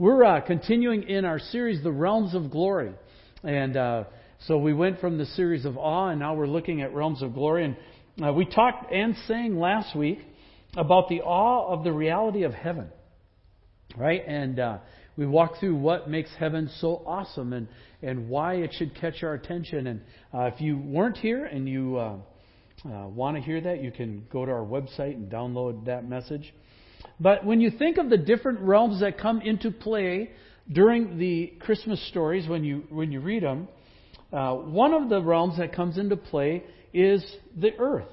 We're uh, continuing in our series, The Realms of Glory. And uh, so we went from the series of awe, and now we're looking at Realms of Glory. And uh, we talked and sang last week about the awe of the reality of heaven, right? And uh, we walked through what makes heaven so awesome and, and why it should catch our attention. And uh, if you weren't here and you uh, want to hear that, you can go to our website and download that message. But when you think of the different realms that come into play during the Christmas stories, when you, when you read them, uh, one of the realms that comes into play is the earth.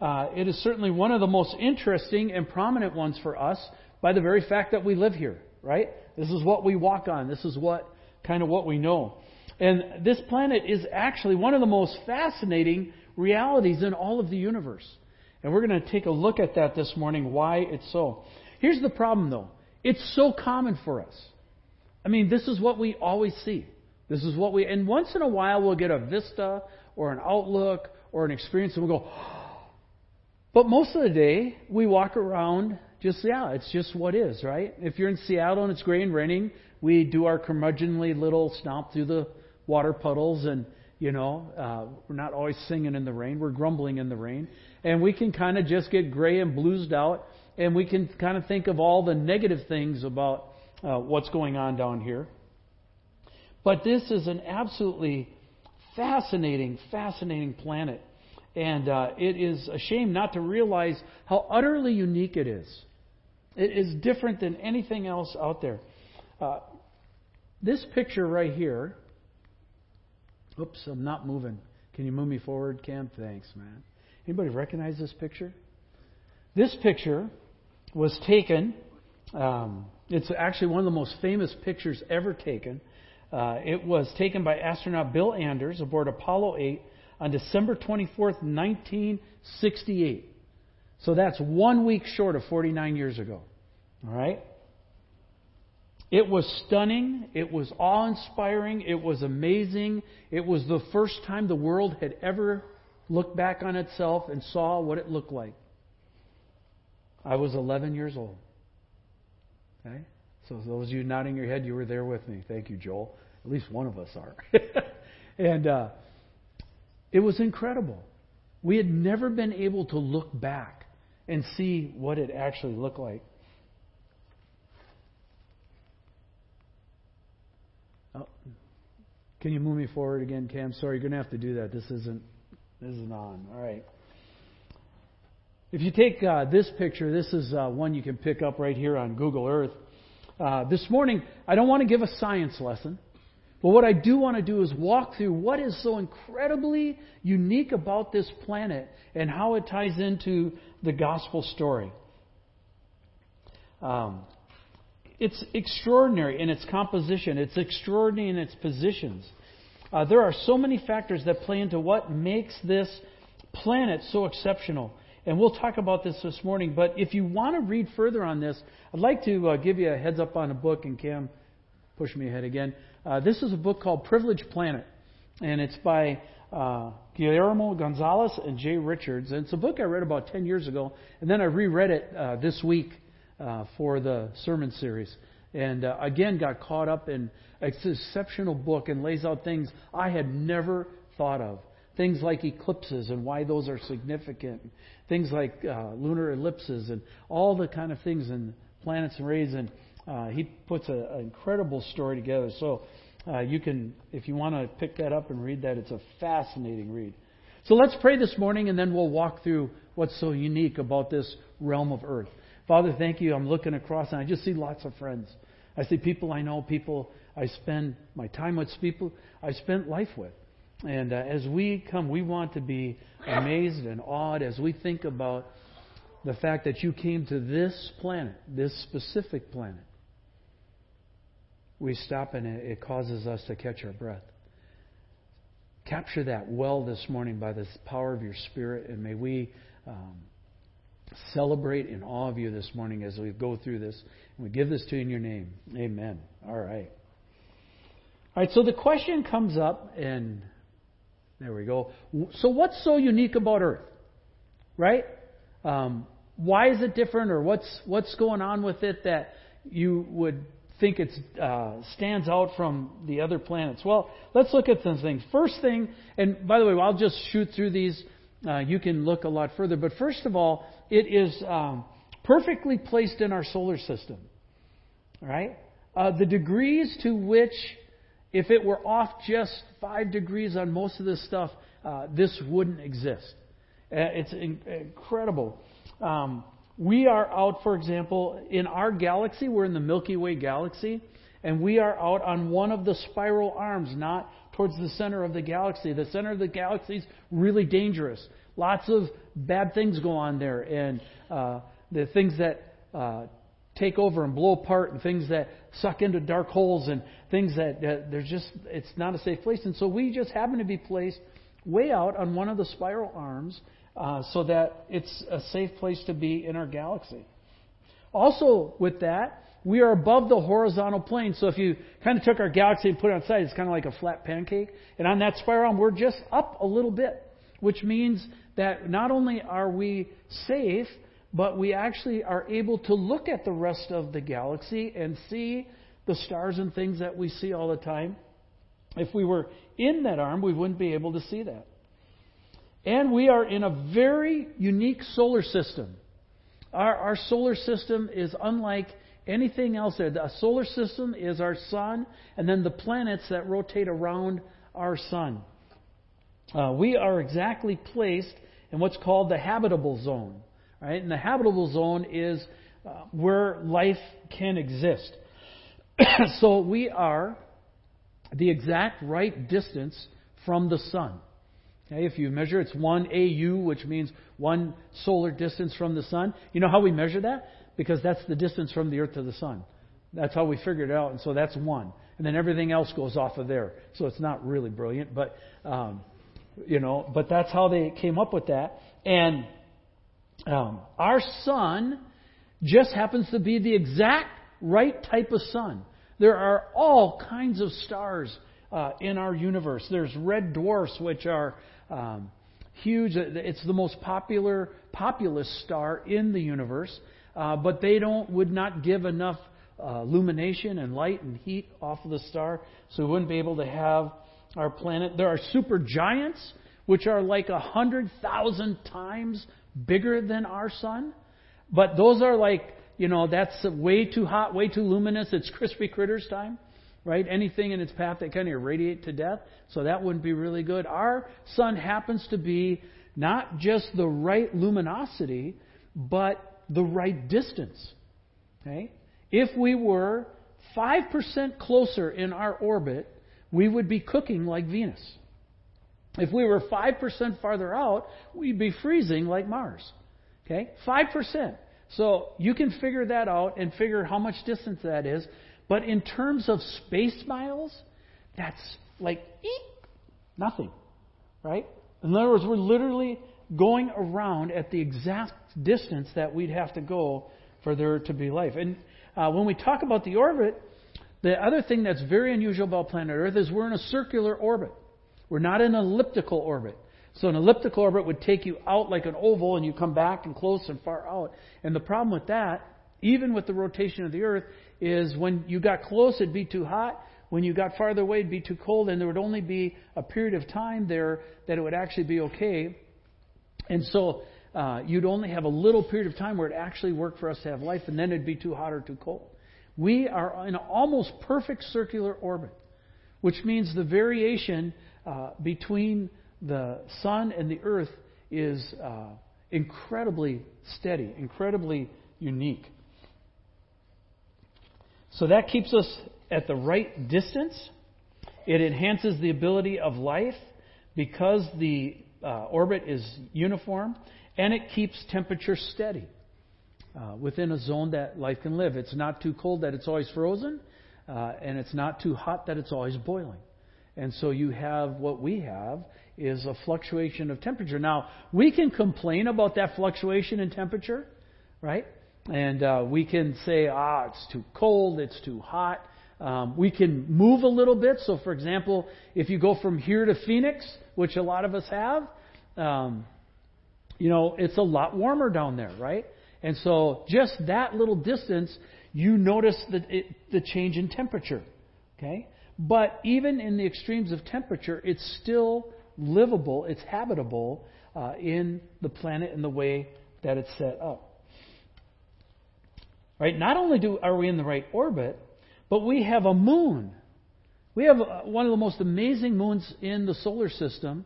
Uh, it is certainly one of the most interesting and prominent ones for us by the very fact that we live here, right? This is what we walk on. This is what kind of what we know. And this planet is actually one of the most fascinating realities in all of the universe. And we're going to take a look at that this morning, why it's so. Here's the problem, though it's so common for us. I mean, this is what we always see. This is what we, and once in a while we'll get a vista or an outlook or an experience and we'll go, but most of the day we walk around just, yeah, it's just what is, right? If you're in Seattle and it's gray and raining, we do our curmudgeonly little stomp through the water puddles and, you know, uh, we're not always singing in the rain. We're grumbling in the rain and we can kind of just get gray and bluesed out, and we can kind of think of all the negative things about uh, what's going on down here. But this is an absolutely fascinating, fascinating planet. And uh, it is a shame not to realize how utterly unique it is. It is different than anything else out there. Uh, this picture right here. Oops, I'm not moving. Can you move me forward, Cam? Thanks, man. Anybody recognize this picture? This picture was taken. Um, it's actually one of the most famous pictures ever taken. Uh, it was taken by astronaut Bill Anders aboard Apollo 8 on December 24th, 1968. So that's one week short of 49 years ago. All right? It was stunning. It was awe inspiring. It was amazing. It was the first time the world had ever looked back on itself and saw what it looked like. I was 11 years old. Okay? So, those of you nodding your head, you were there with me. Thank you, Joel. At least one of us are. and uh, it was incredible. We had never been able to look back and see what it actually looked like. Can you move me forward again, Cam? Sorry, you're going to have to do that. This isn't this is on. All right. If you take uh, this picture, this is uh, one you can pick up right here on Google Earth. Uh, this morning, I don't want to give a science lesson, but what I do want to do is walk through what is so incredibly unique about this planet and how it ties into the gospel story. Um, it's extraordinary in its composition, it's extraordinary in its positions. Uh, there are so many factors that play into what makes this planet so exceptional. And we'll talk about this this morning. But if you want to read further on this, I'd like to uh, give you a heads up on a book. And Cam, push me ahead again. Uh, this is a book called Privileged Planet. And it's by uh, Guillermo Gonzalez and Jay Richards. And it's a book I read about 10 years ago. And then I reread it uh, this week uh, for the sermon series. And uh, again, got caught up in an exceptional book and lays out things I had never thought of. Things like eclipses and why those are significant. Things like uh, lunar ellipses and all the kind of things and planets and rays. And uh, he puts an incredible story together. So uh, you can, if you want to pick that up and read that, it's a fascinating read. So let's pray this morning and then we'll walk through what's so unique about this realm of earth. Father, thank you. I'm looking across and I just see lots of friends. I see people I know, people I spend my time with, people I spent life with. And uh, as we come, we want to be amazed and awed as we think about the fact that you came to this planet, this specific planet. We stop and it causes us to catch our breath. Capture that well this morning by the power of your Spirit, and may we um, celebrate in awe of you this morning as we go through this. And we give this to you in your name. Amen. All right. All right, so the question comes up, and there we go. So, what's so unique about Earth? Right? Um, why is it different, or what's what's going on with it that you would think it uh, stands out from the other planets? Well, let's look at some things. First thing, and by the way, I'll just shoot through these. Uh, you can look a lot further. But first of all, it is um, perfectly placed in our solar system. Right? Uh, the degrees to which, if it were off just five degrees on most of this stuff, uh, this wouldn't exist. Uh, it's in- incredible. Um, we are out, for example, in our galaxy, we're in the Milky Way galaxy, and we are out on one of the spiral arms, not towards the center of the galaxy. The center of the galaxy is really dangerous. Lots of bad things go on there, and uh, the things that uh, take over and blow apart, and things that suck into dark holes, and things that, that there's just it's not a safe place. And so we just happen to be placed way out on one of the spiral arms, uh, so that it's a safe place to be in our galaxy. Also, with that, we are above the horizontal plane. So if you kind of took our galaxy and put it on its kind of like a flat pancake. And on that spiral, arm, we're just up a little bit, which means that not only are we safe, but we actually are able to look at the rest of the galaxy and see the stars and things that we see all the time. If we were in that arm, we wouldn't be able to see that. And we are in a very unique solar system. Our, our solar system is unlike anything else there. The solar system is our sun, and then the planets that rotate around our sun. Uh, we are exactly placed in what's called the habitable zone. Right? And the habitable zone is uh, where life can exist. so we are the exact right distance from the sun. Okay, if you measure, it's 1 AU, which means one solar distance from the sun. You know how we measure that? Because that's the distance from the earth to the sun. That's how we figured it out, and so that's one. And then everything else goes off of there. So it's not really brilliant, but um, you know, but that's how they came up with that. And um, our sun just happens to be the exact right type of sun. There are all kinds of stars uh, in our universe. There's red dwarfs, which are um, huge. It's the most popular populous star in the universe, uh, but they don't would not give enough uh, illumination and light and heat off of the star, so we wouldn't be able to have our planet. There are super giants, which are like a hundred thousand times bigger than our sun, but those are like you know that's way too hot, way too luminous. It's crispy critters time right? Anything in its path that of irradiate to death. So that wouldn't be really good. Our sun happens to be not just the right luminosity, but the right distance. Okay? If we were 5% closer in our orbit, we would be cooking like Venus. If we were 5% farther out, we'd be freezing like Mars. Okay? 5%. So you can figure that out and figure how much distance that is. But in terms of space miles, that's like eek, nothing, right? In other words, we're literally going around at the exact distance that we'd have to go for there to be life. And uh, when we talk about the orbit, the other thing that's very unusual about planet Earth is we're in a circular orbit. We're not in an elliptical orbit. So an elliptical orbit would take you out like an oval and you come back and close and far out. And the problem with that, even with the rotation of the Earth, is when you got close, it'd be too hot. When you got farther away, it'd be too cold, and there would only be a period of time there that it would actually be okay. And so uh, you'd only have a little period of time where it actually worked for us to have life, and then it'd be too hot or too cold. We are in an almost perfect circular orbit, which means the variation uh, between the sun and the earth is uh, incredibly steady, incredibly unique. So that keeps us at the right distance. It enhances the ability of life because the uh, orbit is uniform, and it keeps temperature steady uh, within a zone that life can live. It's not too cold that it's always frozen, uh, and it's not too hot that it's always boiling. And so you have what we have is a fluctuation of temperature. Now, we can complain about that fluctuation in temperature, right? And uh, we can say, ah, it's too cold, it's too hot. Um, we can move a little bit. So, for example, if you go from here to Phoenix, which a lot of us have, um, you know, it's a lot warmer down there, right? And so, just that little distance, you notice the, it, the change in temperature. Okay? But even in the extremes of temperature, it's still livable, it's habitable uh, in the planet in the way that it's set up. Right? Not only do are we in the right orbit, but we have a moon. We have uh, one of the most amazing moons in the solar system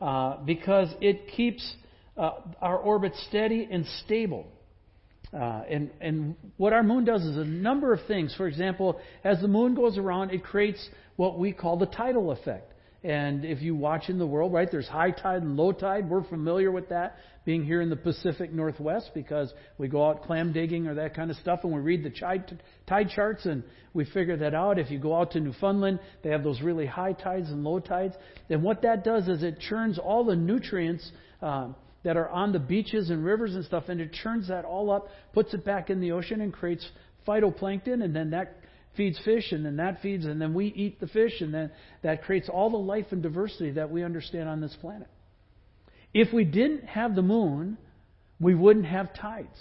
uh, because it keeps uh, our orbit steady and stable. Uh, and, and what our moon does is a number of things. For example, as the moon goes around, it creates what we call the tidal effect. And if you watch in the world, right, there's high tide and low tide. We're familiar with that being here in the Pacific Northwest because we go out clam digging or that kind of stuff and we read the tide, charts and we figure that out. If you go out to Newfoundland, they have those really high tides and low tides. And what that does is it churns all the nutrients. Um, that are on the beaches and rivers and stuff, and it churns that all up, puts it back in the ocean, and creates phytoplankton, and then that feeds fish, and then that feeds, and then we eat the fish, and then that creates all the life and diversity that we understand on this planet. If we didn't have the moon, we wouldn't have tides.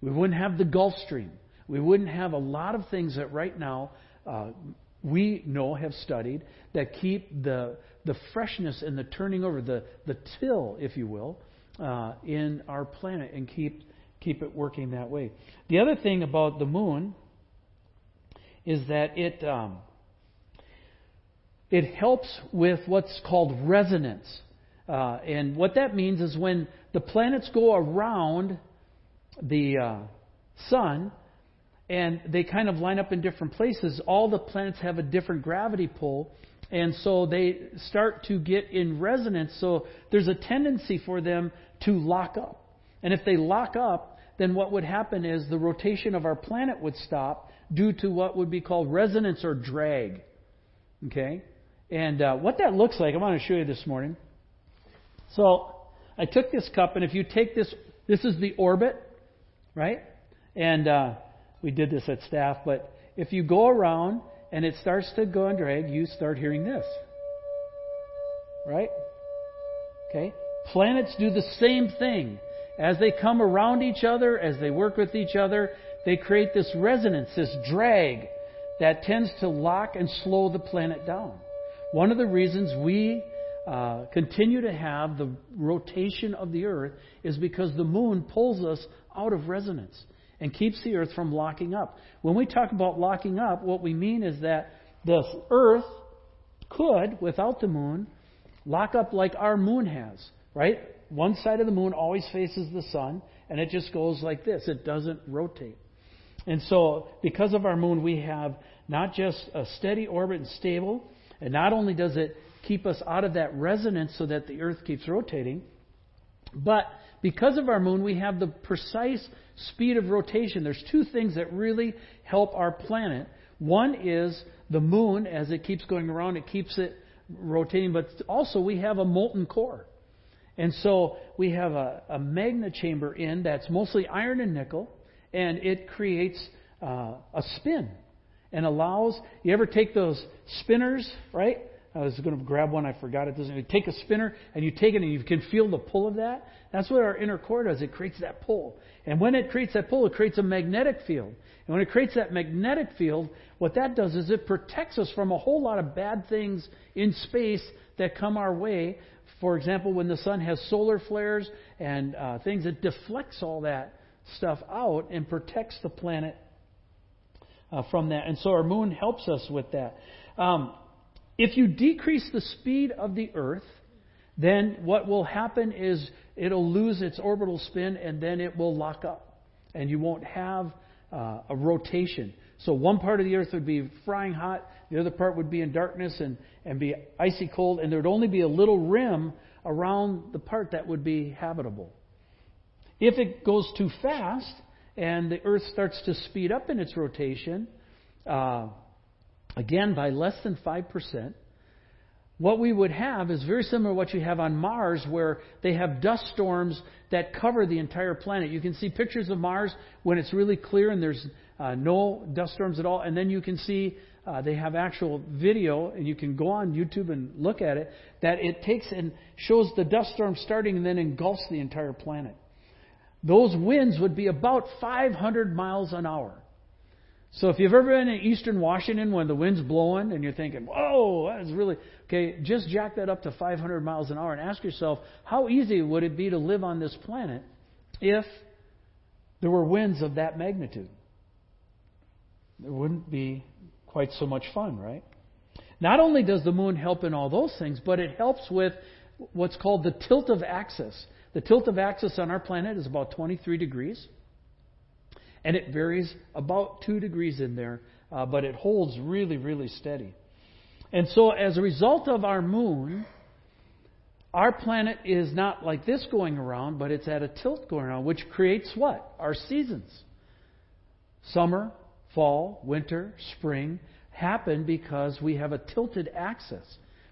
We wouldn't have the Gulf Stream. We wouldn't have a lot of things that right now uh, we know, have studied, that keep the, the freshness and the turning over, the, the till, if you will, uh, in our planet and keep, keep it working that way. The other thing about the moon is that it, um, it helps with what's called resonance. Uh, and what that means is when the planets go around the uh, sun and they kind of line up in different places, all the planets have a different gravity pull. And so they start to get in resonance. So there's a tendency for them to lock up. And if they lock up, then what would happen is the rotation of our planet would stop due to what would be called resonance or drag. Okay? And uh, what that looks like, I want to show you this morning. So I took this cup, and if you take this, this is the orbit, right? And uh, we did this at staff, but if you go around and it starts to go and drag, you start hearing this. Right? Okay? Planets do the same thing. As they come around each other, as they work with each other, they create this resonance, this drag that tends to lock and slow the planet down. One of the reasons we uh, continue to have the rotation of the Earth is because the moon pulls us out of resonance and keeps the Earth from locking up. When we talk about locking up, what we mean is that the Earth could, without the moon, lock up like our moon has right? One side of the moon always faces the sun, and it just goes like this. It doesn't rotate. And so, because of our moon, we have not just a steady orbit and stable, and not only does it keep us out of that resonance so that the Earth keeps rotating, but because of our moon, we have the precise speed of rotation. There's two things that really help our planet. One is the moon, as it keeps going around, it keeps it rotating, but also we have a molten core. And so we have a, a magnet chamber in that's mostly iron and nickel, and it creates uh, a spin and allows. You ever take those spinners, right? I was going to grab one, I forgot it. Doesn't. You take a spinner and you take it and you can feel the pull of that. That's what our inner core does. It creates that pull, and when it creates that pull, it creates a magnetic field. And when it creates that magnetic field, what that does is it protects us from a whole lot of bad things in space that come our way for example, when the sun has solar flares and uh, things, it deflects all that stuff out and protects the planet uh, from that. And so our moon helps us with that. Um, if you decrease the speed of the Earth, then what will happen is it'll lose its orbital spin and then it will lock up. And you won't have uh, a rotation. So one part of the earth would be frying hot, the other part would be in darkness and, and be icy cold, and there would only be a little rim around the part that would be habitable. If it goes too fast and the earth starts to speed up in its rotation, uh, again by less than 5%, what we would have is very similar to what you have on Mars, where they have dust storms that cover the entire planet. You can see pictures of Mars when it's really clear and there's uh, no dust storms at all. And then you can see uh, they have actual video, and you can go on YouTube and look at it, that it takes and shows the dust storm starting and then engulfs the entire planet. Those winds would be about 500 miles an hour. So if you've ever been in eastern Washington when the wind's blowing and you're thinking, whoa, that is really, okay, just jack that up to 500 miles an hour and ask yourself, how easy would it be to live on this planet if there were winds of that magnitude? It wouldn't be quite so much fun, right? Not only does the moon help in all those things, but it helps with what's called the tilt of axis. The tilt of axis on our planet is about 23 degrees and it varies about two degrees in there, uh, but it holds really, really steady. And so, as a result of our moon, our planet is not like this going around, but it's at a tilt going around, which creates what? Our seasons. Summer, fall, winter, spring happen because we have a tilted axis.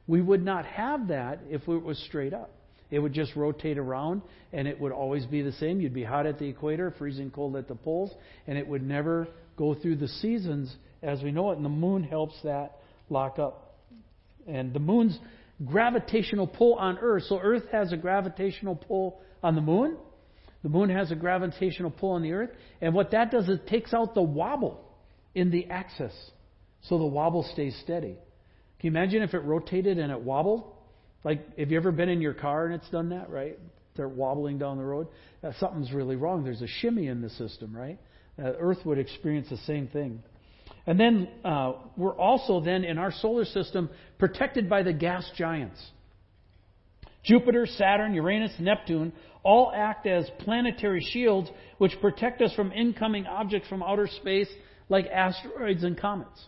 We would not have that if it was straight up. It would just rotate around and it would always be the same. You'd be hot at the equator, freezing cold at the poles, and it would never go through the seasons as we know it. And the moon helps that lock up. And the moon's gravitational pull on Earth, so Earth has a gravitational pull on the moon. The moon has a gravitational pull on the Earth. And what that does is it takes out the wobble in the axis so the wobble stays steady. Can you imagine if it rotated and it wobbled? Like, have you ever been in your car and it's done that, right? They're wobbling down the road. Uh, something's really wrong. There's a shimmy in the system, right? Uh, Earth would experience the same thing. And then uh, we're also then in our solar system protected by the gas giants. Jupiter, Saturn, Uranus, Neptune all act as planetary shields which protect us from incoming objects from outer space like asteroids and comets.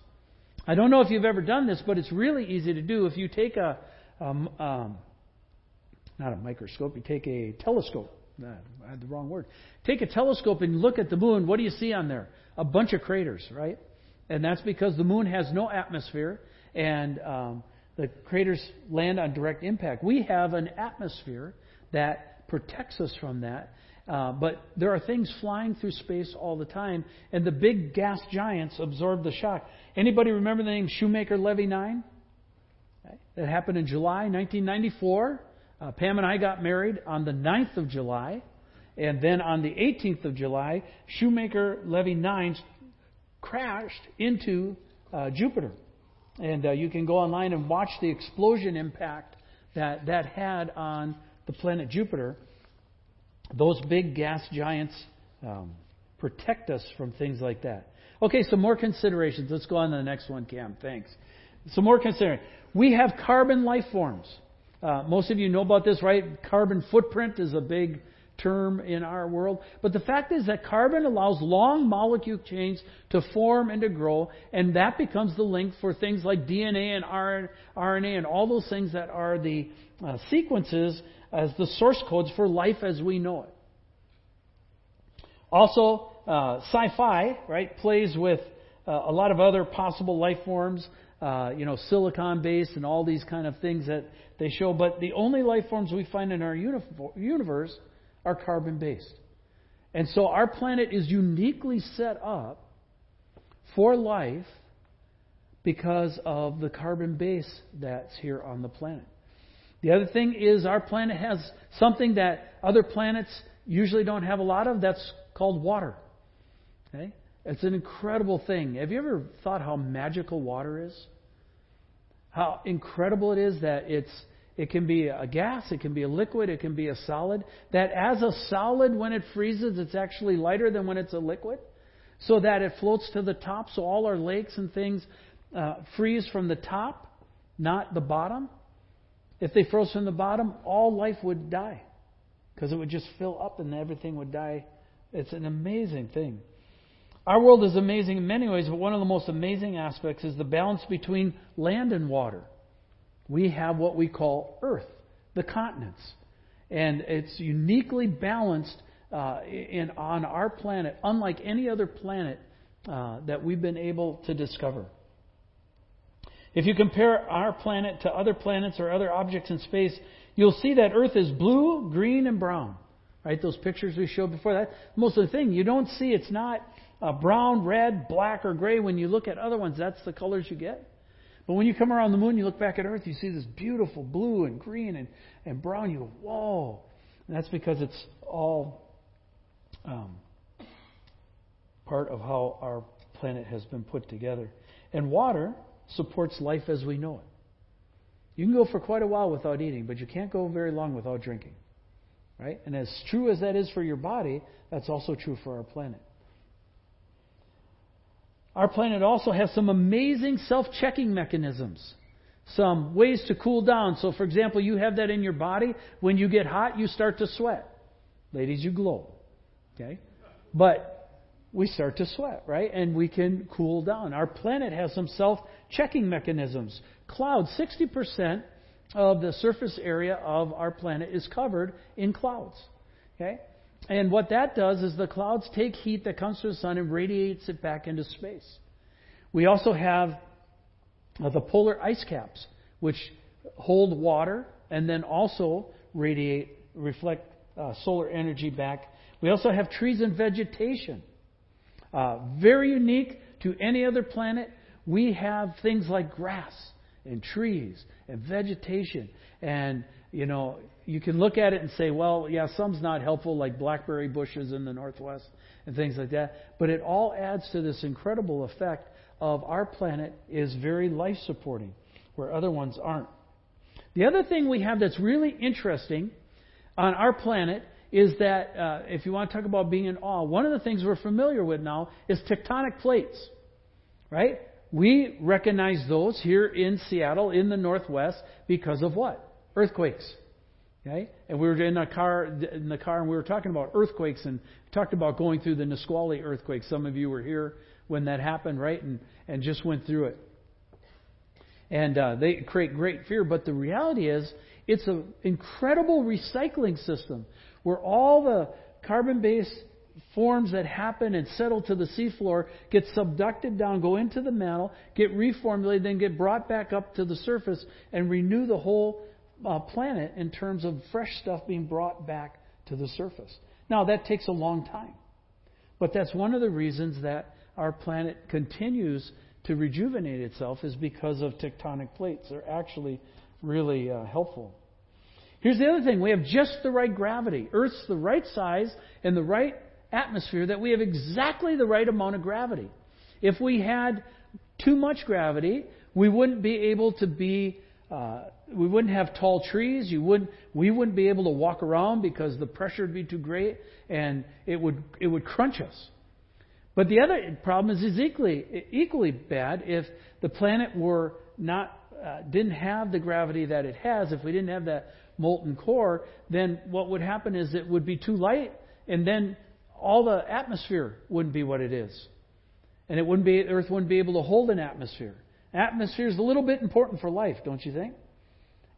I don't know if you've ever done this, but it's really easy to do. If you take a, um, um, not a microscope, you take a telescope. I had the wrong word. Take a telescope and look at the moon. What do you see on there? A bunch of craters, right? And that's because the moon has no atmosphere, and um, the craters land on direct impact. We have an atmosphere that protects us from that. Uh, but there are things flying through space all the time, and the big gas giants absorb the shock. Anybody remember the name Shoemaker Levy 9? That happened in July 1994. Uh, Pam and I got married on the 9th of July. And then on the 18th of July, Shoemaker Levy 9 crashed into uh, Jupiter. And uh, you can go online and watch the explosion impact that that had on the planet Jupiter. Those big gas giants um, protect us from things like that. Okay, some more considerations. Let's go on to the next one, Cam. Thanks. Some more considerations. We have carbon life forms. Uh, most of you know about this, right? Carbon footprint is a big term in our world. But the fact is that carbon allows long molecule chains to form and to grow, and that becomes the link for things like DNA and RNA and all those things that are the uh, sequences as the source codes for life as we know it. Also, uh, sci-fi, right, plays with uh, a lot of other possible life forms uh, you know, silicon based and all these kind of things that they show. But the only life forms we find in our universe are carbon based. And so our planet is uniquely set up for life because of the carbon base that's here on the planet. The other thing is our planet has something that other planets usually don't have a lot of. That's called water. Okay? It's an incredible thing. Have you ever thought how magical water is? How incredible it is that it's it can be a gas, it can be a liquid, it can be a solid. That as a solid, when it freezes, it's actually lighter than when it's a liquid, so that it floats to the top. So all our lakes and things uh, freeze from the top, not the bottom. If they froze from the bottom, all life would die because it would just fill up and everything would die. It's an amazing thing. Our world is amazing in many ways, but one of the most amazing aspects is the balance between land and water. We have what we call Earth, the continents. And it's uniquely balanced uh, in, on our planet, unlike any other planet uh, that we've been able to discover. If you compare our planet to other planets or other objects in space, you'll see that Earth is blue, green, and brown. Right? Those pictures we showed before that. Most of the thing you don't see, it's not uh, brown, red, black, or gray. When you look at other ones, that's the colors you get. But when you come around the moon, you look back at Earth, you see this beautiful blue and green and, and brown. You go, whoa. And that's because it's all um, part of how our planet has been put together. And water supports life as we know it. You can go for quite a while without eating, but you can't go very long without drinking. Right? And as true as that is for your body, that's also true for our planet. Our planet also has some amazing self checking mechanisms, some ways to cool down. So, for example, you have that in your body. When you get hot, you start to sweat. Ladies, you glow. Okay? But we start to sweat, right? And we can cool down. Our planet has some self checking mechanisms. Clouds, 60% of the surface area of our planet is covered in clouds. Okay? And what that does is the clouds take heat that comes from the sun and radiates it back into space. We also have uh, the polar ice caps, which hold water and then also radiate, reflect uh, solar energy back. We also have trees and vegetation. Uh, very unique to any other planet. We have things like grass and trees and vegetation. And, you know, you can look at it and say, well, yeah, some's not helpful, like blackberry bushes in the northwest and things like that. But it all adds to this incredible effect of our planet is very life supporting, where other ones aren't. The other thing we have that's really interesting on our planet is that uh, if you want to talk about being in awe, one of the things we're familiar with now is tectonic plates, right? We recognize those here in Seattle, in the Northwest, because of what? Earthquakes. Okay? And we were in a car in the car and we were talking about earthquakes and talked about going through the Nisqually earthquake. Some of you were here when that happened, right? And and just went through it. And uh, they create great fear, but the reality is it's an incredible recycling system where all the carbon-based forms that happen and settle to the seafloor get subducted down, go into the mantle, get reformulated, then get brought back up to the surface and renew the whole uh, planet in terms of fresh stuff being brought back to the surface. Now, that takes a long time. But that's one of the reasons that our planet continues to rejuvenate itself is because of tectonic plates. They're actually really uh, helpful. Here's the other thing we have just the right gravity. Earth's the right size and the right atmosphere that we have exactly the right amount of gravity. If we had too much gravity, we wouldn't be able to be. Uh, we wouldn't have tall trees. You wouldn't. We wouldn't be able to walk around because the pressure would be too great, and it would it would crunch us. But the other problem is, is equally equally bad if the planet were not uh, didn't have the gravity that it has. If we didn't have that molten core, then what would happen is it would be too light, and then all the atmosphere wouldn't be what it is. And it wouldn't be, Earth wouldn't be able to hold an atmosphere. Atmosphere is a little bit important for life, don't you think?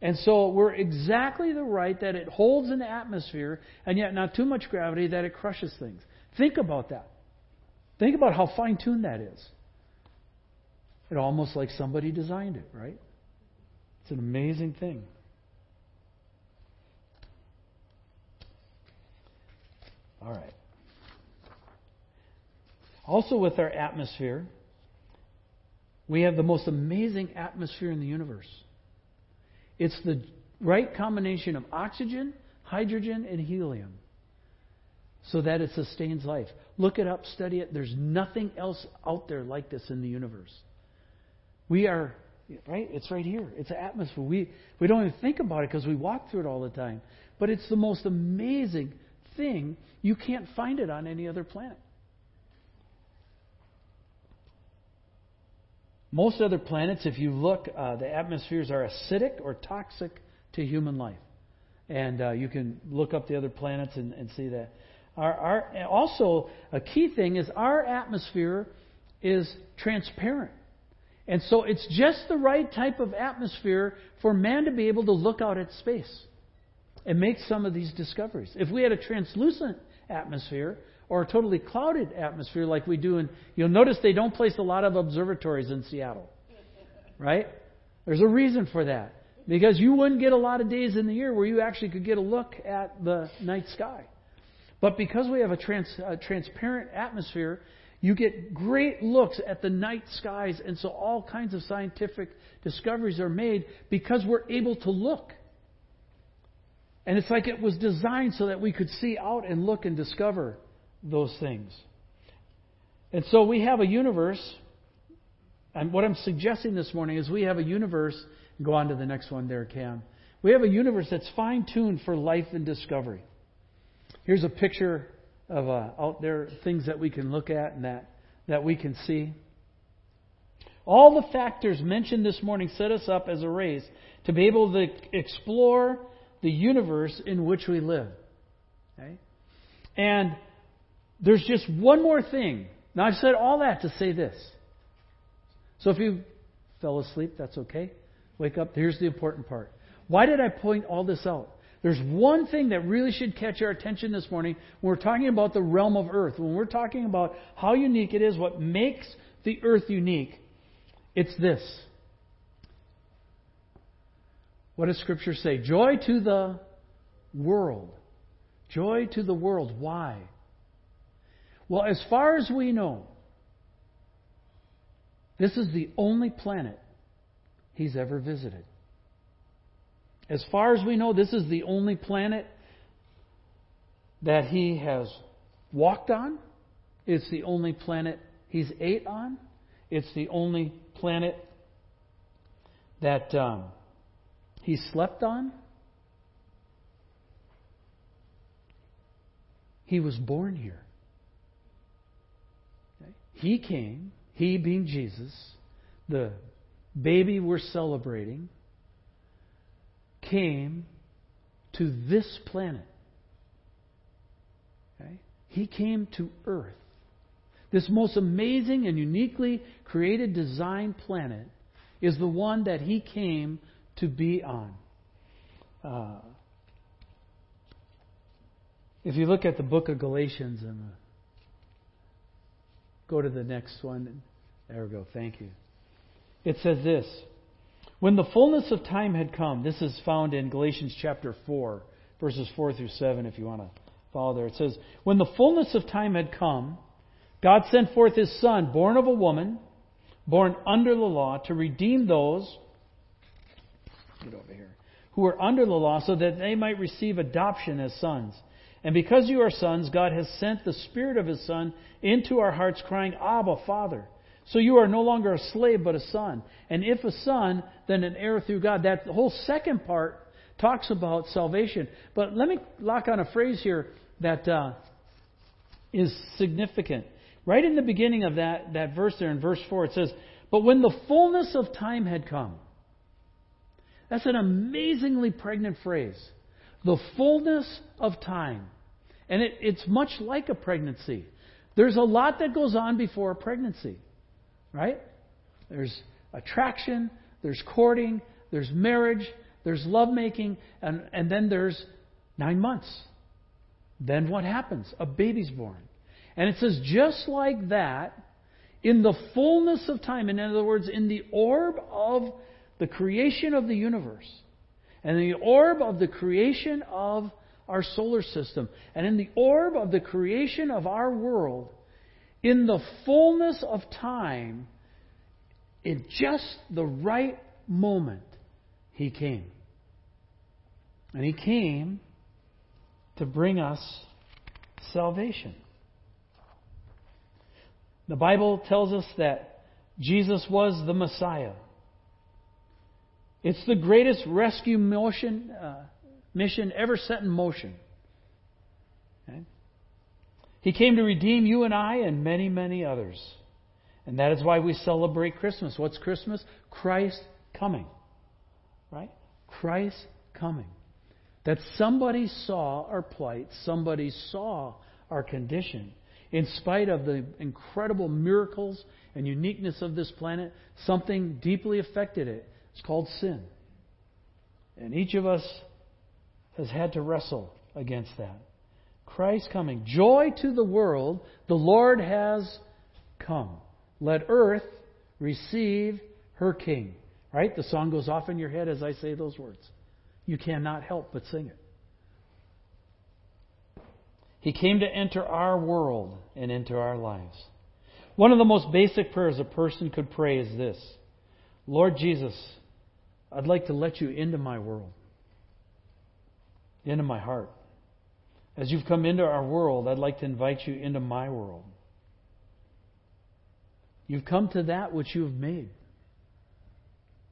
And so we're exactly the right that it holds an atmosphere and yet not too much gravity that it crushes things. Think about that. Think about how fine tuned that is. It's almost like somebody designed it, right? It's an amazing thing. All right. Also, with our atmosphere, we have the most amazing atmosphere in the universe. It's the right combination of oxygen, hydrogen, and helium so that it sustains life. Look it up, study it. There's nothing else out there like this in the universe. We are, right? It's right here. It's an atmosphere. We, we don't even think about it because we walk through it all the time. But it's the most amazing thing. You can't find it on any other planet. Most other planets, if you look, uh, the atmospheres are acidic or toxic to human life. And uh, you can look up the other planets and, and see that. Our, our, also, a key thing is our atmosphere is transparent. And so it's just the right type of atmosphere for man to be able to look out at space and make some of these discoveries. If we had a translucent atmosphere, or a totally clouded atmosphere like we do in. You'll notice they don't place a lot of observatories in Seattle, right? There's a reason for that. Because you wouldn't get a lot of days in the year where you actually could get a look at the night sky. But because we have a, trans, a transparent atmosphere, you get great looks at the night skies, and so all kinds of scientific discoveries are made because we're able to look. And it's like it was designed so that we could see out and look and discover those things. And so we have a universe, and what I'm suggesting this morning is we have a universe, go on to the next one there, Cam. We have a universe that's fine tuned for life and discovery. Here's a picture of uh, out there things that we can look at and that, that we can see. All the factors mentioned this morning set us up as a race to be able to explore the universe in which we live. Okay? And there's just one more thing. Now, I've said all that to say this. So if you fell asleep, that's okay. Wake up. Here's the important part. Why did I point all this out? There's one thing that really should catch our attention this morning when we're talking about the realm of earth. When we're talking about how unique it is, what makes the earth unique, it's this. What does Scripture say? Joy to the world. Joy to the world. Why? Well, as far as we know, this is the only planet he's ever visited. As far as we know, this is the only planet that he has walked on. It's the only planet he's ate on. It's the only planet that um, he slept on. He was born here. He came, he being Jesus, the baby we're celebrating came to this planet. Okay? He came to Earth. This most amazing and uniquely created design planet is the one that he came to be on. Uh, if you look at the book of Galatians and the, go to the next one, there we go. Thank you. It says this when the fullness of time had come, this is found in Galatians chapter 4, verses 4 through 7, if you want to follow there. It says, When the fullness of time had come, God sent forth his Son, born of a woman, born under the law, to redeem those get over here, who are under the law, so that they might receive adoption as sons. And because you are sons, God has sent the Spirit of his Son into our hearts, crying, Abba, Father. So you are no longer a slave, but a son. And if a son, then an heir through God. That whole second part talks about salvation. But let me lock on a phrase here that uh, is significant. Right in the beginning of that, that verse there in verse 4, it says, But when the fullness of time had come, that's an amazingly pregnant phrase. The fullness of time. And it, it's much like a pregnancy. There's a lot that goes on before a pregnancy. Right? There's attraction, there's courting, there's marriage, there's lovemaking, and, and then there's nine months. Then what happens? A baby's born. And it says, just like that, in the fullness of time, in other words, in the orb of the creation of the universe, and the orb of the creation of our solar system, and in the orb of the creation of our world, in the fullness of time, in just the right moment, he came. And he came to bring us salvation. The Bible tells us that Jesus was the Messiah. It's the greatest rescue motion, uh, mission ever set in motion. Okay? He came to redeem you and I and many, many others. And that is why we celebrate Christmas. What's Christmas? Christ coming. Right? Christ coming. That somebody saw our plight, somebody saw our condition. In spite of the incredible miracles and uniqueness of this planet, something deeply affected it. It's called sin. And each of us has had to wrestle against that. Christ coming. Joy to the world, the Lord has come. Let earth receive her king. Right? The song goes off in your head as I say those words. You cannot help but sing it. He came to enter our world and into our lives. One of the most basic prayers a person could pray is this Lord Jesus, I'd like to let you into my world, into my heart. As you've come into our world, I'd like to invite you into my world. You've come to that which you have made.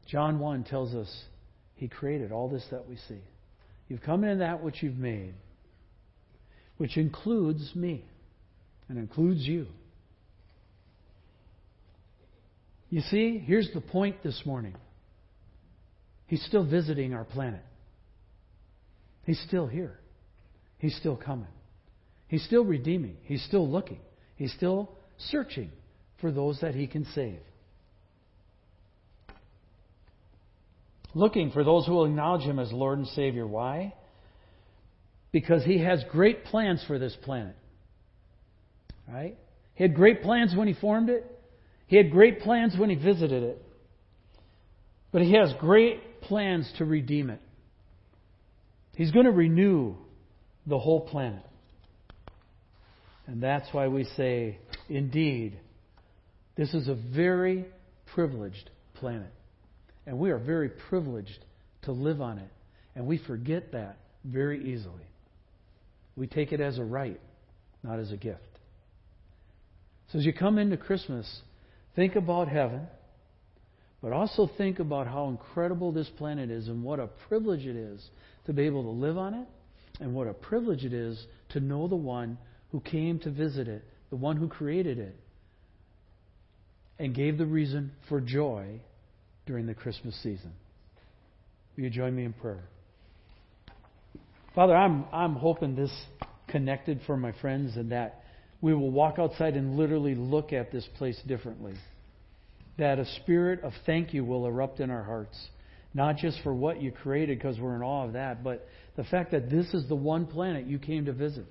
John 1 tells us he created all this that we see. You've come into that which you've made, which includes me and includes you. You see, here's the point this morning. He's still visiting our planet. He's still here. He's still coming. He's still redeeming. He's still looking. He's still searching for those that he can save. Looking for those who will acknowledge him as Lord and Savior. Why? Because he has great plans for this planet. Right? He had great plans when he formed it. He had great plans when he visited it. But he has great plans to redeem it. He's going to renew the whole planet. And that's why we say, indeed, this is a very privileged planet. And we are very privileged to live on it. And we forget that very easily. We take it as a right, not as a gift. So as you come into Christmas, think about heaven, but also think about how incredible this planet is and what a privilege it is to be able to live on it, and what a privilege it is to know the one who came to visit it, the one who created it, and gave the reason for joy during the Christmas season. Will you join me in prayer? Father, I'm, I'm hoping this connected for my friends and that we will walk outside and literally look at this place differently. That a spirit of thank you will erupt in our hearts. Not just for what you created because we're in awe of that, but the fact that this is the one planet you came to visit.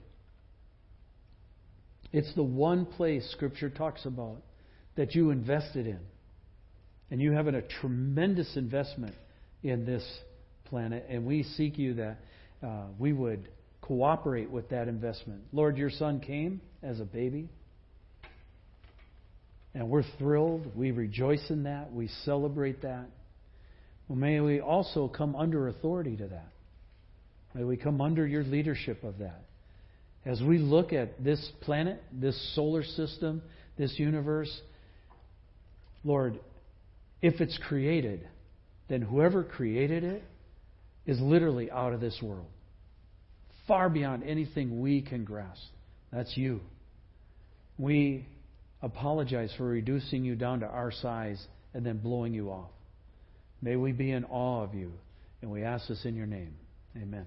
It's the one place Scripture talks about that you invested in. And you have a tremendous investment in this planet, and we seek you that uh, we would cooperate with that investment. Lord, your son came as a baby, and we're thrilled. We rejoice in that. We celebrate that. Well, may we also come under authority to that. May we come under your leadership of that. As we look at this planet, this solar system, this universe, Lord, if it's created, then whoever created it is literally out of this world. Far beyond anything we can grasp. That's you. We apologize for reducing you down to our size and then blowing you off. May we be in awe of you. And we ask this in your name. Amen.